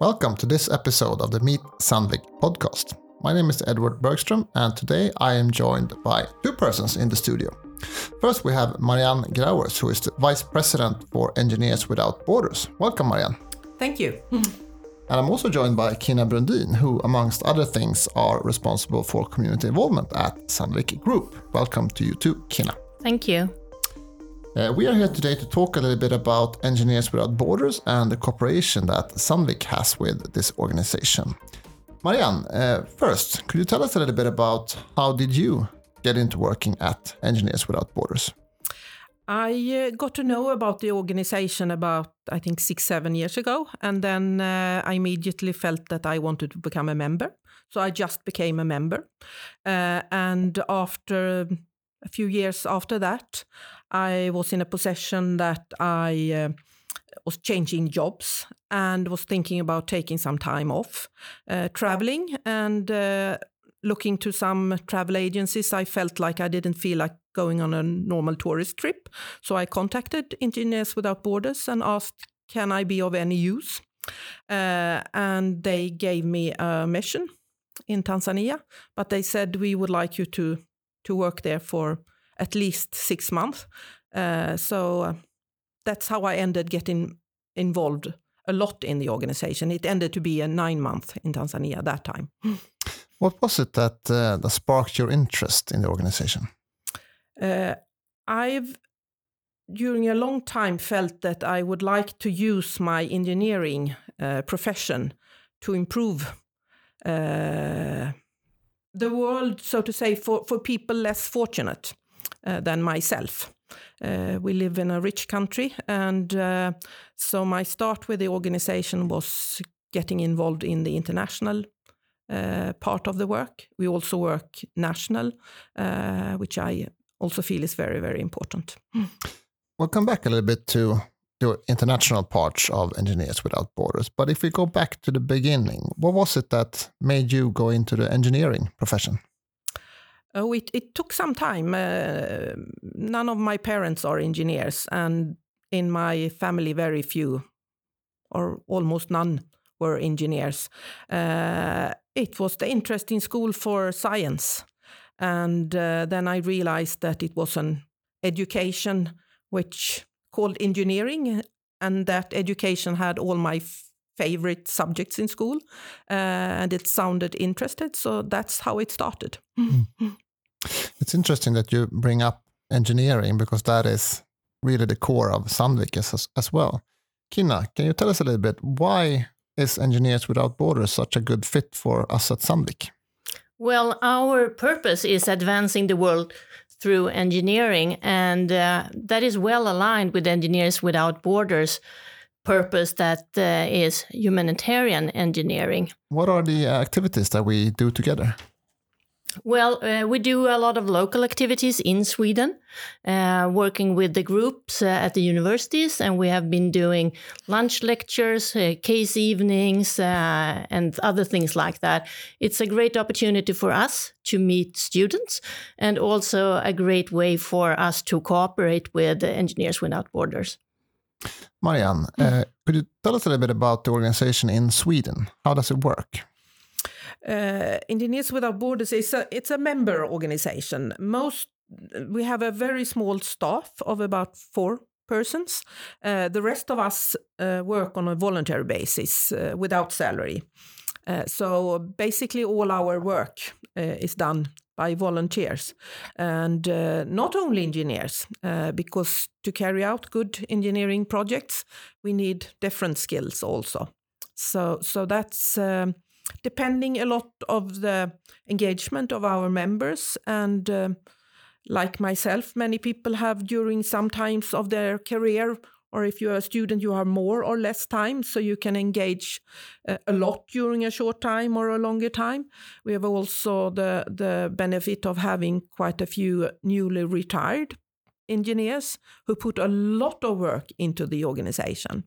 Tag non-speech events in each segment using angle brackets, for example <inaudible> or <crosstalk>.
Welcome to this episode of the Meet Sandvik podcast. My name is Edward Bergström, and today I am joined by two persons in the studio. First, we have Marianne Grauers, who is the Vice President for Engineers Without Borders. Welcome, Marianne. Thank you. And I'm also joined by Kina Brundin, who, amongst other things, are responsible for community involvement at Sandvik Group. Welcome to you too, Kina. Thank you. Uh, we are here today to talk a little bit about Engineers Without Borders and the cooperation that Sandvik has with this organization. Marianne, uh, first, could you tell us a little bit about how did you get into working at Engineers Without Borders? I uh, got to know about the organization about, I think, six, seven years ago. And then uh, I immediately felt that I wanted to become a member. So I just became a member. Uh, and after a few years after that, I was in a position that I uh, was changing jobs and was thinking about taking some time off, uh, traveling and uh, looking to some travel agencies. I felt like I didn't feel like going on a normal tourist trip. So I contacted Engineers Without Borders and asked, can I be of any use? Uh, and they gave me a mission in Tanzania, but they said we would like you to to work there for at least six months. Uh, so uh, that's how I ended getting involved a lot in the organization. It ended to be a nine month in Tanzania that time. <laughs> What was it that, uh, that sparked your interest in the organization? Uh, I've during a long time felt that I would like to use my engineering uh, profession to improve uh, the world, so to say, for, for people less fortunate uh, than myself. Uh, we live in a rich country, and uh, so my start with the organization was getting involved in the international uh, part of the work. We also work national, uh, which I also feel is very, very important. We'll come back a little bit to the international parts of Engineers Without Borders. But if we go back to the beginning, what was it that made you go into the engineering profession? Oh, it, it took some time. Uh, none of my parents are engineers, and in my family, very few, or almost none, were engineers. Uh, it was the interest in school for science. And uh, then I realized that it was an education which called engineering, and that education had all my favorite subjects in school, uh, and it sounded interested. So that's how it started. Mm. <laughs> It's interesting that you bring up engineering because that is really the core of Sandvik as, as well. Kina, can you tell us a little bit why is Engineers Without Borders such a good fit for us at Sandvik? Well, our purpose is advancing the world through engineering, and uh, that is well aligned with Engineers Without Borders purpose that uh, is humanitarian engineering. What are the activities that we do together? Well, uh, we do a lot of local activities in Sweden, uh, working with the groups uh, at the universities, and we have been doing lunch lectures, uh, case evenings, uh, and other things like that. It's a great opportunity for us to meet students, and also a great way for us to cooperate with Engineers Without Borders. Marianne, uh, could you tell us a little bit about the organization in Sweden? How does it work? Uh, Engineers Without Borders is a it's a member organization. Most we have a very small staff of about four persons. Uh, the rest of us uh, work on a voluntary basis uh, without salary. Uh, so basically, all our work uh, is done by volunteers and uh, not only engineers, because to carry out good engineering projects, we need different skills also. So, so that's um, depending a lot of the engagement of our members and. Um, like myself, many people have during some times of their career or if you're a student you have more or less time so you can engage uh, a lot during a short time or a longer time we have also the the benefit of having quite a few newly retired engineers who put a lot of work into the organization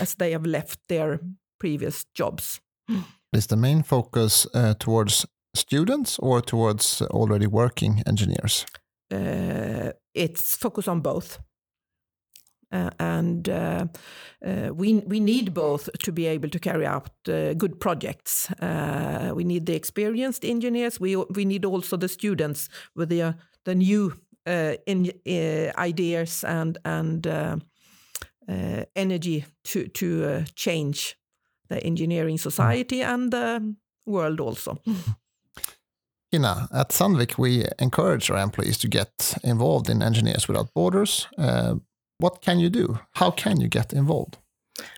as they have left their previous jobs is the main focus uh, towards students or towards already working engineers uh, it's focus on both Uh, and uh, uh, we we need both to be able to carry out uh, good projects. Uh, we need the experienced engineers. We we need also the students with the the new in, ideas and and energy to to change the engineering society and the world also. <laughs> Kina, at Sandvik, we encourage our employees to get involved in Engineers Without Borders. Uh, what can you do? How can you get involved?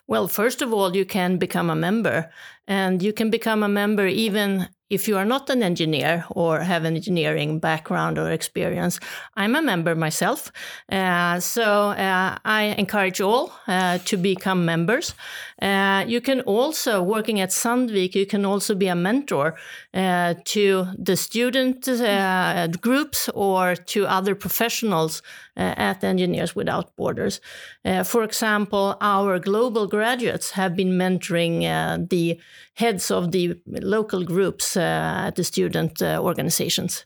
Well, first of all, you can become a member, and you can become a member even if you are not an engineer or have an engineering background or experience, I'm a member myself. Uh, so uh, I encourage all uh, to become members. Uh, you can also, working at Sandvik, you can also be a mentor uh, to the student uh, groups or to other professionals at Engineers Without Borders. for example, our global graduates have been mentoring the heads of the local groups the student uh, organizations.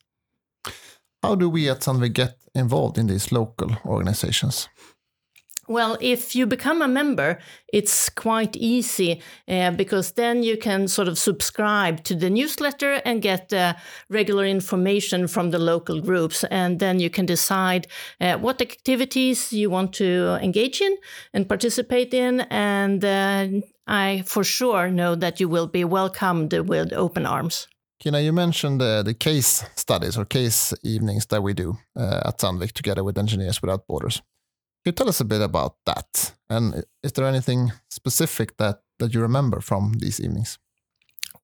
How do we at Sandvik get involved in these local organizations? Well, if you become a member, it's quite easy uh, because then you can sort of subscribe to the newsletter and get uh, regular information from the local groups. And then you can decide uh, what activities you want to engage in and participate in. And uh, I for sure know that you will be welcomed with open arms. Kina, you mentioned uh, the case studies or case evenings that we do uh, at Sandvik together with Engineers Without Borders. You tell us a bit about that? And is there anything specific that, that you remember from these evenings?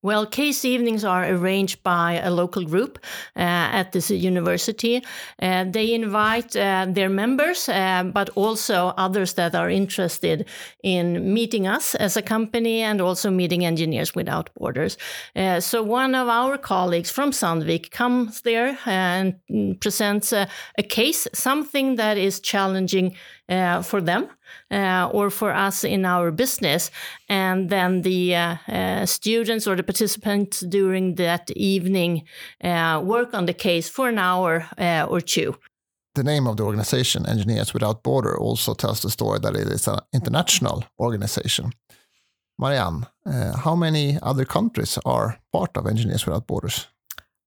Well, case evenings are arranged by a local group uh, at this university. Uh, they invite uh, their members, uh, but also others that are interested in meeting us as a company and also meeting Engineers Without Borders. Uh, so, one of our colleagues from Sandvik comes there and presents a, a case, something that is challenging uh, for them uh, or for us in our business. And then the uh, uh students or the participants during that evening uh, work on the case for an hour uh, or two. The name of the organization, Engineers Without Border, also tells the story that it is an international organization. Marianne, how many other countries are part of Engineers Without Borders?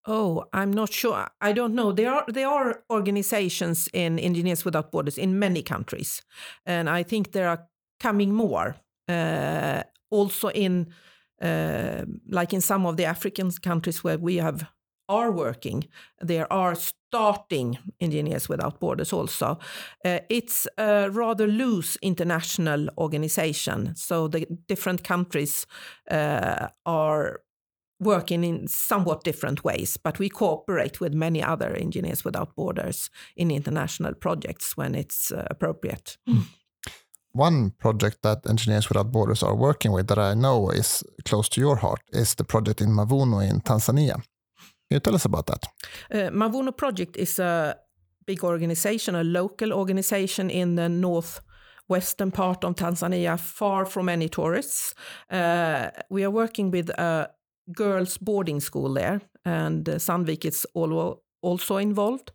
Oh, I'm not sure. I don't know. There are there are organizations in Engineers Without Borders in many countries, and I think there are coming more. Uh, also in uh, like in some of the African countries where we have are working, there are starting Engineers Without Borders also. Uh, it's a rather loose international organization, so the different countries uh, are working in somewhat different ways, but we cooperate with many other Engineers Without Borders in international projects when it's uh, appropriate. Mm. One project that Engineers Without Borders are working with that I know is close to your heart is the project in Mavuno in Tanzania. Can you tell us about that? Uh, Mavuno Project is a big organization, a local organization in the north western part of Tanzania, far from any tourists. Uh, we are working with a girls' boarding school there, and uh, Sandvik is also involved.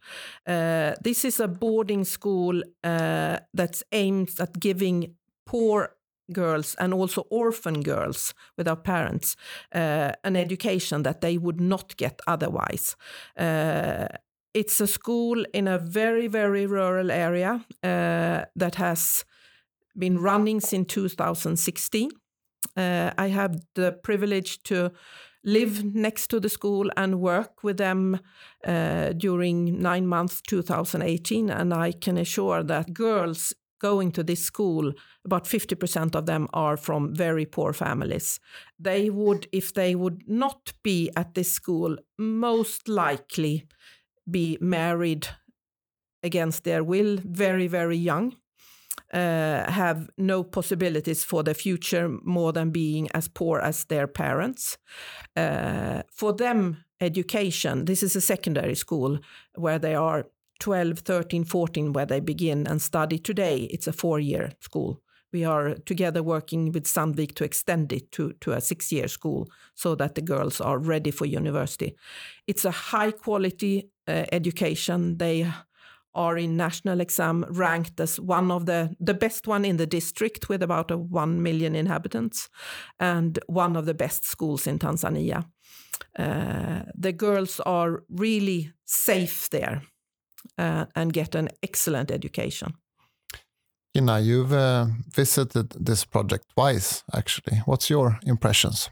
Uh, this is a boarding school uh, that's aimed at giving poor girls and also orphan girls without parents uh, an education that they would not get otherwise. Uh, it's a school in a very, very rural area uh, that has been running since 2016. Uh, I have the privilege to live next to the school and work with them uh, during nine months 2018 and i can assure that girls going to this school about 50% of them are from very poor families. They would if they would not be at this school most likely be married against their will very very young uh, have no possibilities for the future more than being as poor as their parents. Uh, for them, education, this is a secondary school where they are 12, 13, 14, where they begin and study today. It's a four year school. We are together working with Sandvik to extend it to, to a six year school so that the girls are ready for university. It's a high quality uh, education. They are in national exam ranked as one of the the best one in the district with about a 1 million inhabitants and one of the best schools in Tanzania. Uh, the girls are really safe there uh, and get an excellent education. Kina, you've uh, visited this project twice, actually. What's your impressions?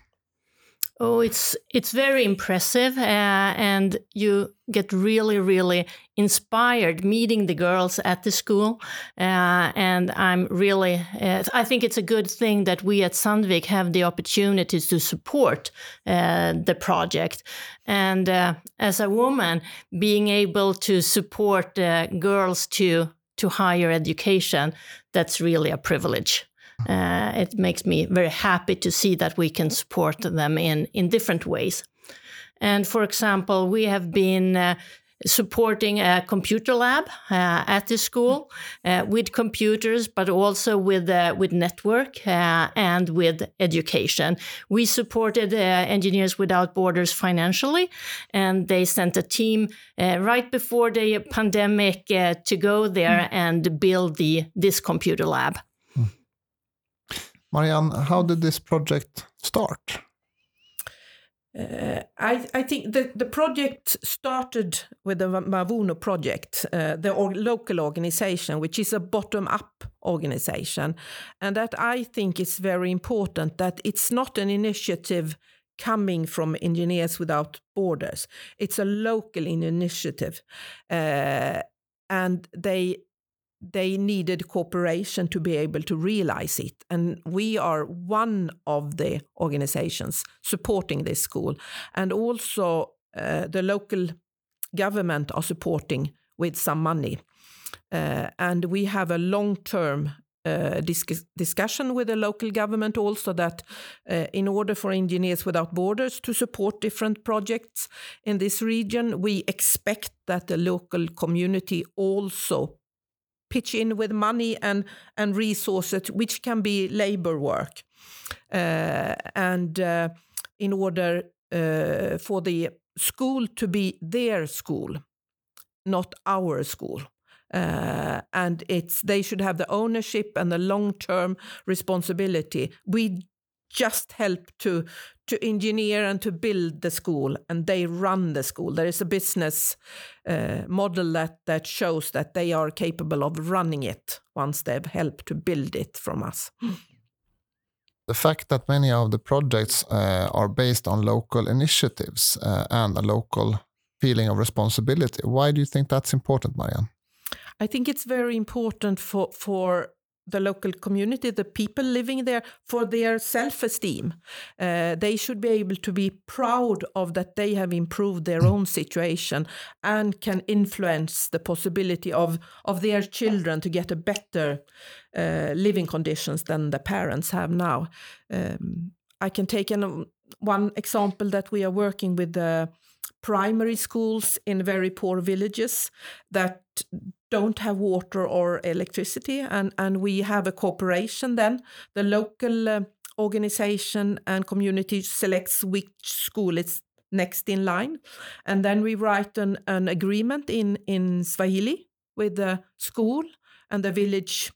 Oh, it's it's very impressive, uh, and you get really, really inspired meeting the girls at the school. Uh, and I'm really, uh, I think it's a good thing that we at Sandvik have the opportunities to support uh, the project. And uh, as a woman, being able to support uh, girls to to higher education, that's really a privilege. Uh, it makes me very happy to see that we can support them in, in different ways. And for example, we have been uh, supporting a computer lab uh, at the school uh, with computers, but also with uh, with network uh, and with education. We supported uh, Engineers Without Borders financially, and they sent a team uh, right before the pandemic to go there mm. and build the this computer lab. Marianne, how did this project start? Uh, I, I, think the, the project started with the Mavuno project, uh, the local organization, which is a bottom up organization. And that I think is very important that it's not an initiative coming from Engineers Without Borders, it's a local initiative. Uh, and they they needed cooperation to be able to realize it. And we are one of the organizations supporting this school. And also, uh, the local government are supporting with some money. Uh, and we have a long term uh, dis- discussion with the local government also that uh, in order for Engineers Without Borders to support different projects in this region, we expect that the local community also pitch in with money and and resources, which can be labor work, uh, and uh, in order uh, for the school to be their school, not our school. Uh, and it's they should have the ownership and the long term responsibility. We just help to to engineer and to build the school and they run the school. There is a business uh, model that that shows that they are capable of running it once they've helped to build it from us. The fact that many of the projects uh, are based on local initiatives uh, and a local feeling of responsibility why do you think that's important marianne? I think it's very important for for the local community, the people living there, for their self esteem. Uh, they should be able to be proud of that they have improved their own situation and can influence the possibility of, of their children to get a better uh, living conditions than the parents have now. Um, I can take an, one example that we are working with the primary schools in very poor villages that don't have water or electricity and and we have a cooperation then. The local uh, organization and community selects which school is next in line and then we write an, an agreement in in swahili with the school and the village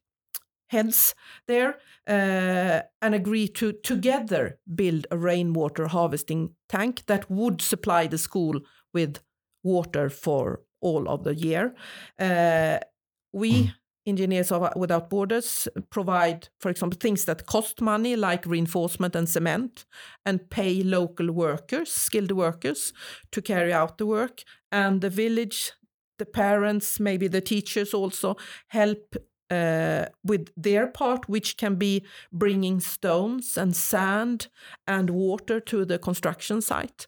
heads there uh, and agree to together build a rainwater harvesting tank that would supply the school with water for all of the year. Uh, we mm. engineers without borders provide for example things that cost money like reinforcement and cement and pay local workers skilled workers to carry out the work and the village the parents maybe the teachers also help uh, with their part, which can be bringing stones and sand and water to the construction site.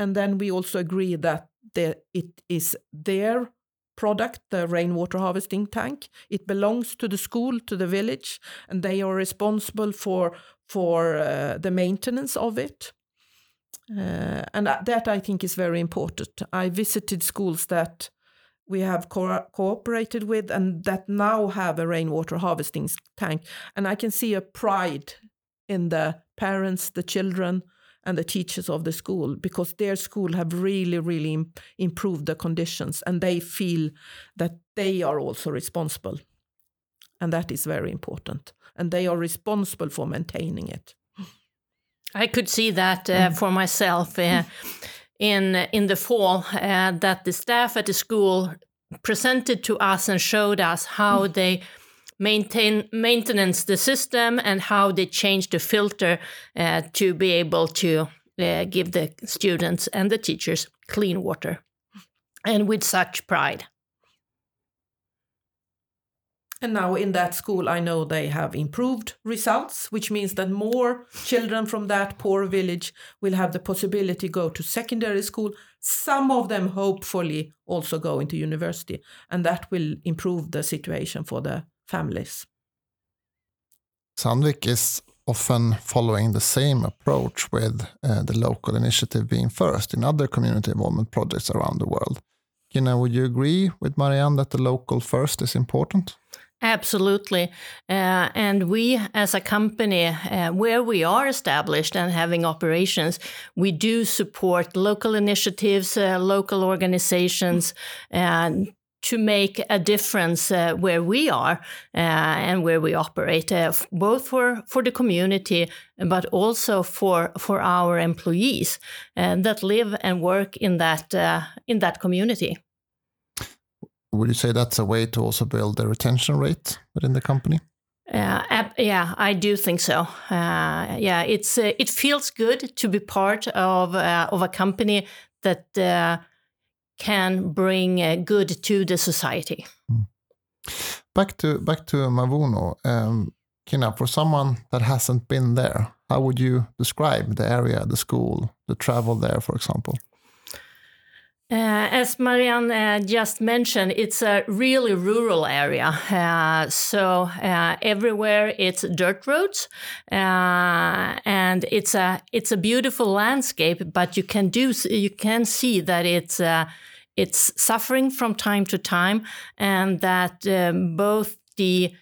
And then we also agree that the, it is their product, the rainwater harvesting tank. It belongs to the school, to the village, and they are responsible for for uh, the maintenance of it. Uh, and that I think is very important. I visited schools that we have co- cooperated with and that now have a rainwater harvesting tank, and I can see a pride in the parents, the children, and the teachers of the school because their school have really really improved the conditions and they feel that they are also responsible. And that is very important. And they are responsible for maintaining it. I could see that uh, for myself uh, in in the fall uh, that the staff at the school presented to us and showed us how they maintain maintenance the system and how they changed the filter uh, to be able to uh, give the students and the teachers clean water and with such pride And now in that school, I know they have improved results, which means that more children from that poor village will have the possibility go to secondary school. Some of them hopefully also go into university, and that will improve the situation for the families. Sandvik is often following the same approach with uh, the local initiative being first in other community involvement projects around the world. Kina, would you agree with Marianne that the local first is important? Absolutely. Uh, and we, as a company, uh, where we are established and having operations, we do support local initiatives, uh, local organizations, and to make a difference uh, where we are uh, and where we operate, uh, both for, for the community, but also for, for our employees that live and work in that, in that community. Would you say that's a way to also build the retention rate within the company? Uh, yeah, I do think so. Uh, yeah, it's uh, it feels good to be part of uh, of a company that uh, can bring uh, good to the society. Hmm. Back to back to Mavuno, um, Kina. For someone that hasn't been there, how would you describe the area, the school, the travel there, for example? Uh, as Marianne uh, just mentioned, it's a really rural area. Uh, so uh, everywhere it's dirt roads, uh, and it's a it's a beautiful landscape. But you can do you can see that it's uh, it's suffering from time to time, and that um, both the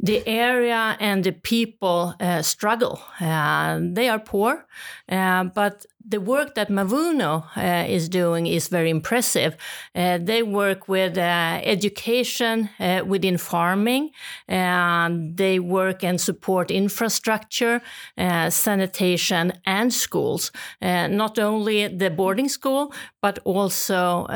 the area and the people uh, struggle. Uh, they are poor, uh, but the work that Mavuno uh, is doing is very impressive. Uh, they work with uh, education uh, within farming, and they work and support infrastructure, uh, sanitation, and schools. Uh, not only the boarding school, but also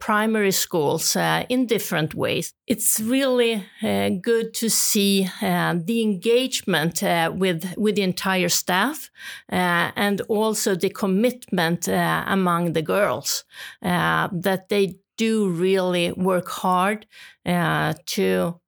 primary schools in different ways. It's really good to see the engagement with with the entire staff and also the commitment uh, among the girls uh, that they do really work hard uh, to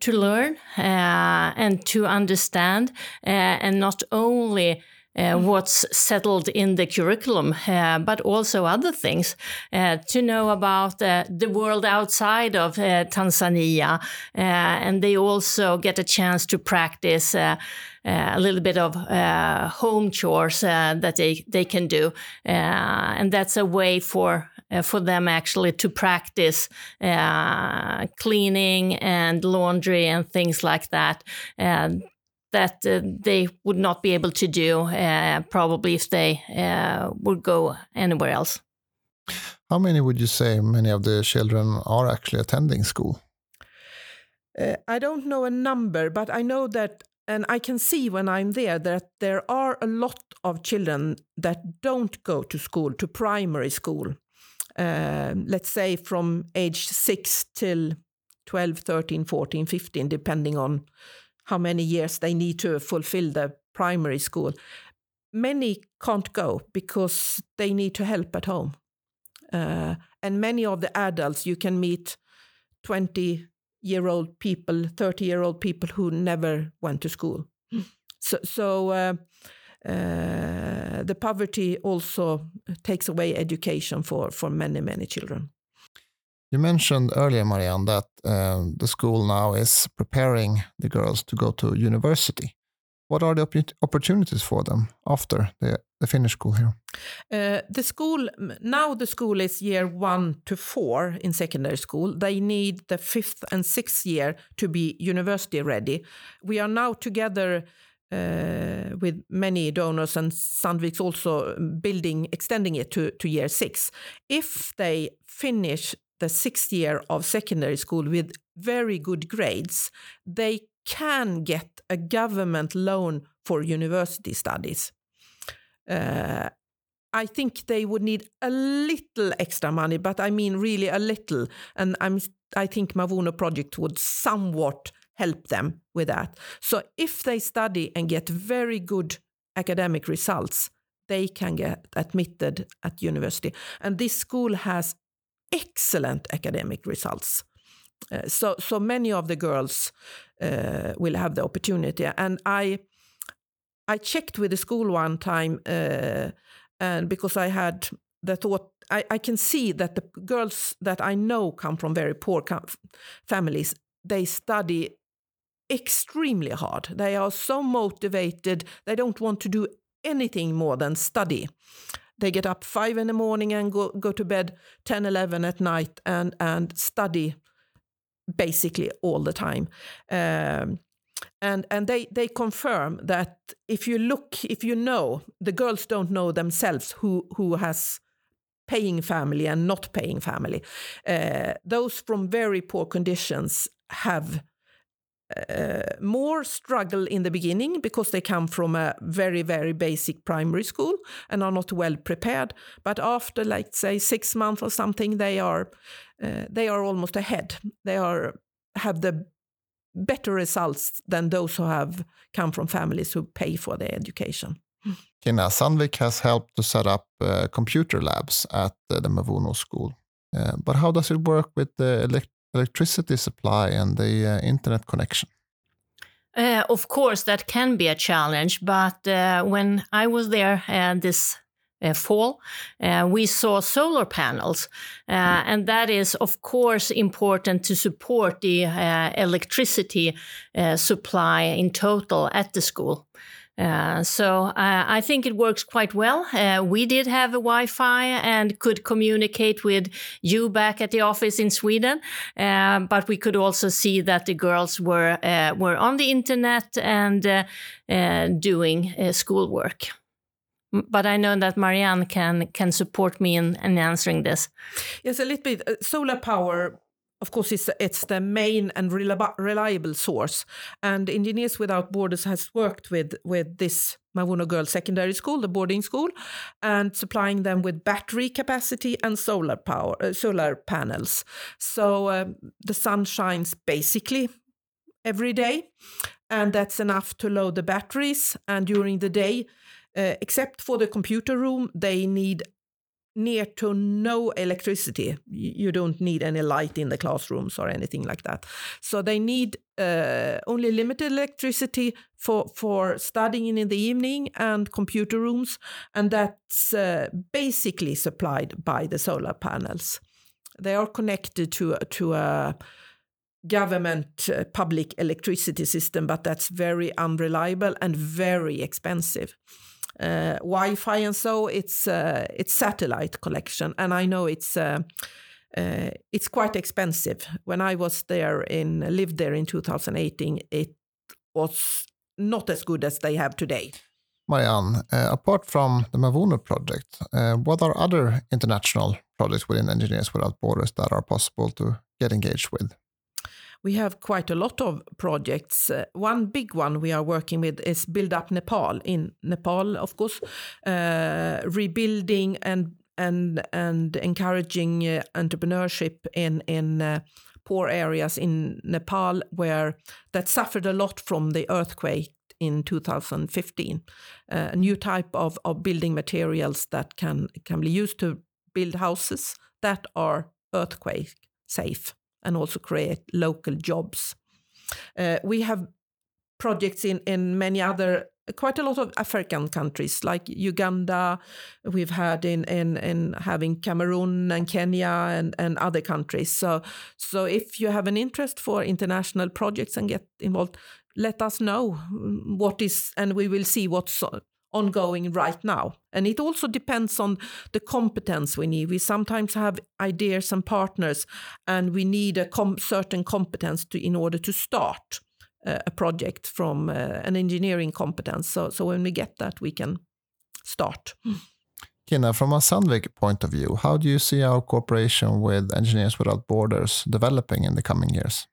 to learn and to understand, and not only uh, what's settled in the curriculum, uh, but also other things uh, to know about the world outside of Tanzania. and they also get a chance to practice. Uh, a little bit of uh, home chores uh, that they, they can do. and that's a way for for them actually to practice cleaning and laundry and things like that. And that uh, they would not be able to do uh, probably if they uh, would go anywhere else. How many would you say many of the children are actually attending school? Uh, I don't know a number, but I know that, and I can see when I'm there that there are a lot of children that don't go to school, to primary school. Uh, let's say from age 6 till 12, 13, 14, 15, depending on how many years they need to fulfill the primary school. Many can't go because they need to help at home. Uh, and many of the adults, you can meet 20 year old people, 30 year old people who never went to school. So, so uh, uh, the poverty also takes away education for, for many, many children. You mentioned earlier, Marianne, that um, the school now is preparing the girls to go to university. What are the opp opportunities for them after they, they finish school here? Uh, the school now the school is year one to four in secondary school. They need the fifth and sixth year to be university ready. We are now together uh, with many donors and Sandvik's also building, extending it to, to year six. If they finish the sixth year of secondary school with very good grades, they can get a government loan for university studies. Uh, I think they would need a little extra money, but I mean really a little. And I'm, I think Mavuno project would somewhat help them with that. So if they study and get very good academic results, they can get admitted at university. And this school has excellent academic results. Uh, so, so many of the girls uh, will have the opportunity. And I, I checked with the school one time uh, and because I had the thought, I, I can see that the girls that I know come from very poor families, they study extremely hard. They are so motivated. They don't want to do anything more than study. They get up five in the morning and go, go to bed 10, 11 at night and, and study basically all the time. Um, and and they they confirm that if you look if you know the girls don't know themselves who who has paying family and not paying family uh, those from very poor conditions have uh, more struggle in the beginning because they come from a very very basic primary school and are not well prepared but after like say 6 months or something they are uh, they are almost ahead they are have the better results than those who have come from families who pay for their education. Kina, Sandvik has helped to set up uh, computer labs at uh, the Mavuno school. Uh, but how does it work with the elect electricity supply and the uh, internet connection? Uh, of course, that can be a challenge. But uh, when I was there this uh, fall, uh, we saw solar panels. Uh, and that is, of course, important to support the uh, electricity uh, supply in total at the school. Uh, so uh, I think it works quite well. Uh, we did have a Wi-Fi and could communicate with you back at the office in Sweden, uh, but we could also see that the girls were were on the internet and doing schoolwork but I know that Marianne can can support me in, in answering this. Yes, a little bit. Uh, solar power, of course, is it's the main and reliable source. And Engineers Without Borders has worked with with this Mavuno Girls Secondary School, the boarding school, and supplying them with battery capacity and solar power, uh, solar panels. So um, the sun shines basically every day, and that's enough to load the batteries. And during the day uh, except for the computer room, they need near to no electricity. You don't need any light in the classrooms or anything like that. So they need uh, only limited electricity for, for studying in the evening and computer rooms, and that's uh, basically supplied by the solar panels. They are connected to to a government uh, public electricity system, but that's very unreliable and very expensive uh, Wi-Fi and so it's uh, it's satellite collection, and I know it's. Uh, uh, it's quite expensive. When I was there in lived there in 2018, it was not as good as they have today. Marianne, uh, apart from the Mavuno project, what are other international projects within Engineers Without Borders that are possible to get engaged with? We have quite a lot of projects. Uh, one big one we are working with is Build Up Nepal in Nepal, of course, uh, rebuilding and and and encouraging uh, entrepreneurship in in uh, poor areas in Nepal where that suffered a lot from the earthquake in 2015. Uh, a new type of, of building materials that can can be used to build houses that are earthquake safe and also create local jobs. Uh, we have projects in, in many other quite a lot of African countries like Uganda. We've had in in in having Cameroon and Kenya and, and other countries. So so if you have an interest for international projects and get involved, let us know what is, and we will see what's ongoing right now. And it also depends on the competence we need. We sometimes have ideas and partners, and we need a com certain competence to, in order to start uh, a project from uh, an engineering competence. So, so when we get that, we can start. Kina, from a Sandvik point of view, how do you see our cooperation with Engineers Without Borders developing in the coming years?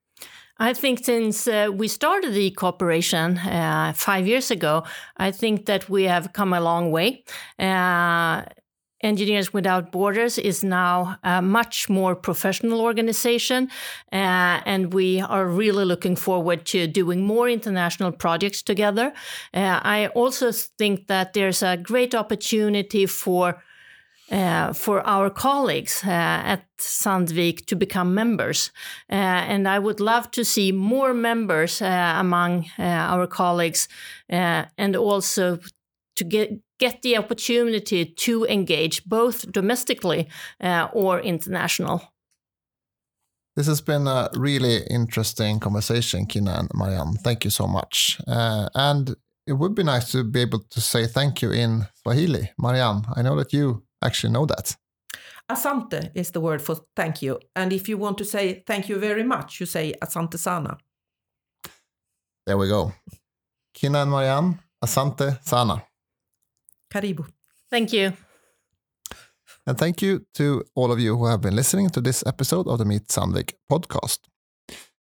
I think since uh, we started the cooperation uh, five years ago, I think that we have come a long way. Uh, Engineers Without Borders is now a much more professional organization, uh, and we are really looking forward to doing more international projects together. Uh, I also think that there's a great opportunity for uh, for our colleagues uh, at Sandvik to become members. Uh, and I would love to see more members among our colleagues and also to get get the opportunity to engage both domestically or international. This has been a really interesting conversation, Kina and Marianne. Thank you so much. And it would be nice to be able to say thank you in Swahili. Marianne, I know that you actually know that. Asante is the word for thank you. And if you want to say thank you very much, you say asante sana. There we go. Kina and Marianne, asante sana. Karibu. Thank you. And thank you to all of you who have been listening to this episode of the Meet Sandvik podcast.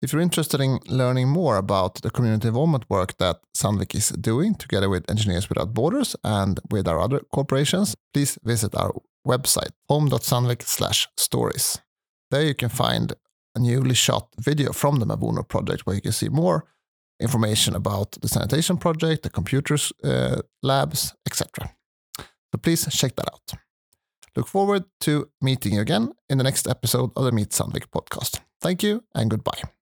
If you're interested in learning more about the community involvement work that Sandvik is doing together with Engineers Without Borders and with our other corporations, please visit our website, home.sandvik/stories. There you can find a newly shot video from the Mavuno project where you can see more information about the sanitation project, the computers uh, labs, etc. So please check that out. Look forward to meeting you again in the next episode of the Meet Sandvik podcast. Thank you and goodbye.